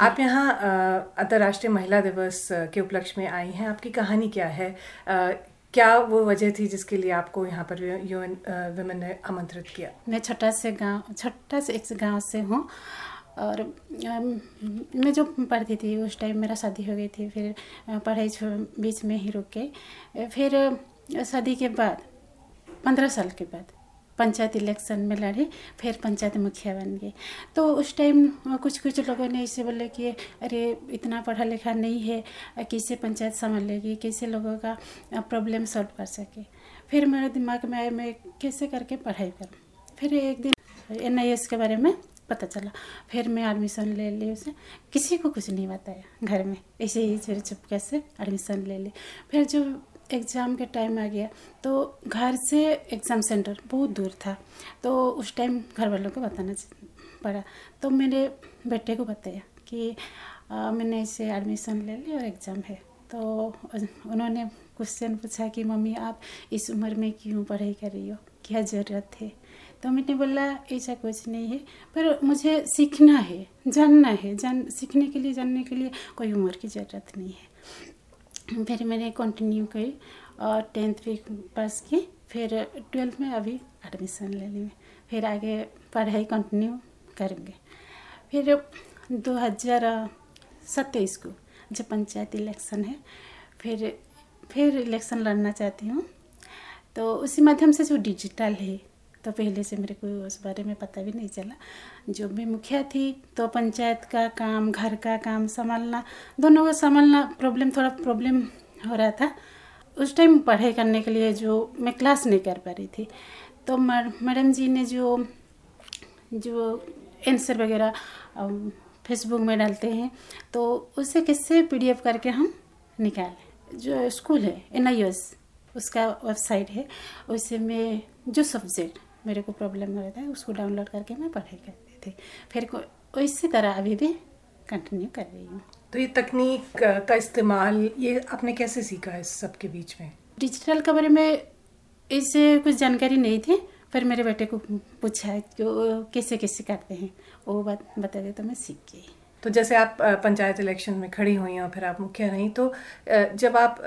आप यहाँ अंतर्राष्ट्रीय महिला दिवस के उपलक्ष्य में आई हैं। आपकी कहानी क्या है? क्या वो वजह थी जिसके लिए आपको यहाँ पर यूएन विमेन ने आमंत्रित किया? मैं छठा से गाँव छठा से एक गाँव से हूँ। और मैं जो पढ़ती थी उस टाइम मेरा शादी हो गई थी फिर पढ़ाई बीच में ही रुक फिर शादी के बाद पंद्रह साल के बाद पंचायत इलेक्शन में लड़े, फिर पंचायत मुखिया बन गए। तो उस टाइम कुछ कुछ लोगों ने ऐसे बोले कि, अरे, इतना पढ़ा लिखा नहीं है कैसे पंचायत संभाल लेगी, कैसे लोगों का प्रॉब्लम सॉल्व कर सके? फिर मेरे दिमाग में आया, मैं कैसे करके पढ़ाई करूँ? फिर एक दिन एनआईएस के बारे में पता चला। फिर मैं एडमिशन ले ली उसे। किसी को कुछ नहीं बताया घर में। ऐसे ही चुप चुपके से एडमिशन ले ली। फिर जब एग्ज़ाम के टाइम आ गया। तो घर से एग्ज़ाम सेंटर बहुत दूर था। तो उस टाइम घर वालों को बताना पड़ा। तो मेरे बेटे को बताया कि आ, मैंने इसे एडमिशन ले लिया और एग्ज़ाम है। तो उन्होंने क्वेश्चन पूछा कि मम्मी आप इस उम्र में क्यों पढ़ाई कर रही हो? क्या ज़रूरत है? तो मैंने बोला ऐसा कुछ नहीं है पर मुझे सीखना है जानना है। जान सीखने के लिए जानने के लिए कोई उम्र की ज़रूरत नहीं है। फिर मैंने कंटिन्यू की और टेंथ भी पास की फिर ट्वेल्थ में अभी एडमिशन ले ली। फिर आगे पढ़ाई कंटिन्यू करेंगे। फिर दो हज़ार सत्ताईस को जब पंचायत इलेक्शन है, फिर फिर इलेक्शन लड़ना चाहती हूँ। तो उसी माध्यम से जो डिजिटल है तो पहले से मेरे को उस बारे में पता भी नहीं चला। जो भी मुखिया थी तो पंचायत का काम, घर का काम संभालना, दोनों को संभालना प्रॉब्लम थोड़ा प्रॉब्लम हो रहा था। उस टाइम पढ़ाई करने के लिए जो मैं क्लास नहीं कर पा रही थी। तो मैडम जी ने जो जो आंसर वगैरह फेसबुक में डालते हैं तो उसे किससे पीडीएफ करके हम निकालें? जो स्कूल है एन उसका वेबसाइट है, उसे में, जो सब्जेक्ट मेरे को प्रॉब्लम हो रहा था उसको डाउनलोड करके मैं पढ़ाई करती थी। फिर इसी तरह अभी भी कंटिन्यू कर रही हूँ। तो ये तकनीक का इस्तेमाल ये आपने कैसे सीखा इस सब के बीच में? डिजिटल के बारे में इससे कुछ जानकारी नहीं थी फिर मेरे बेटे को पूछा कि कैसे कैसे करते हैं वो बात बता दे तो मैं सीख गई। तो जैसे आप पंचायत इलेक्शन में खड़ी हुई और फिर आप मुखिया रहीं तो जब आप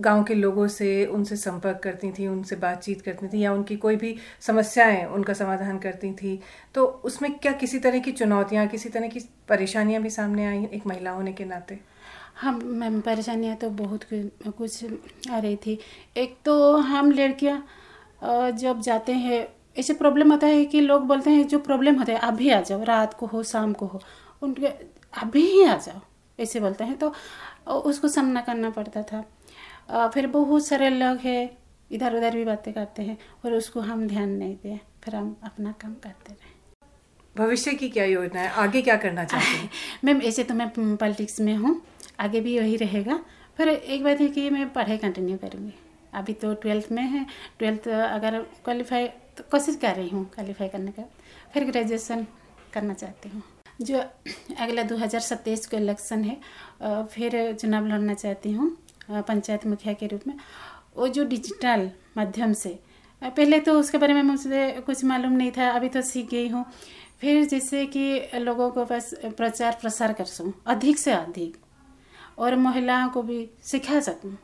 गाँव के लोगों से, उनसे संपर्क करती थी, उनसे बातचीत करती थी या उनकी कोई भी समस्याएँ उनका समाधान करती थी तो उसमें क्या किसी तरह की चुनौतियाँ, किसी तरह की परेशानियाँ भी सामने आई एक महिला होने के नाते? हाँ मैम, परेशानियाँ तो बहुत कुछ आ रही थी। एक तो हम लड़कियाँ जब जाते हैं, ऐसे प्रॉब्लम आता है कि लोग बोलते हैं, जो प्रॉब्लम होता है अभी आ जाओ, रात को हो, शाम को हो। उनके अभी ही आ जाओ ऐसे बोलते हैं। तो उसको सामना करना पड़ता था। फिर बहुत सारे लोग हैं इधर उधर भी बातें करते हैं और उसको हम ध्यान नहीं दें फिर हम अपना काम करते रहे। भविष्य की क्या योजना है? आगे क्या करना चाहते हैं? मैम ऐसे तो मैं पॉलिटिक्स में हूँ आगे भी यही रहेगा। फिर एक बात है कि मैं पढ़ाई कंटिन्यू करूँगी। अभी तो ट्वेल्थ में है ट्वेल्थ अगर क्वालिफाई तो कोशिश कर रही हूँ क्वालिफाई करने का। फिर ग्रेजुएसन करना चाहती हूँ। जो अगला दो हज़ार सत्ताईस को इलेक्शन है फिर चुनाव लड़ना चाहती हूँ पंचायत मुखिया के रूप में। वो जो डिजिटल माध्यम से पहले तो उसके बारे में मुझे कुछ मालूम नहीं था, अभी तो सीख गई हूँ। फिर जैसे कि लोगों को बस प्रचार प्रसार कर सकूँ, अधिक से अधिक, और महिलाओं को भी सिखा सकूँ।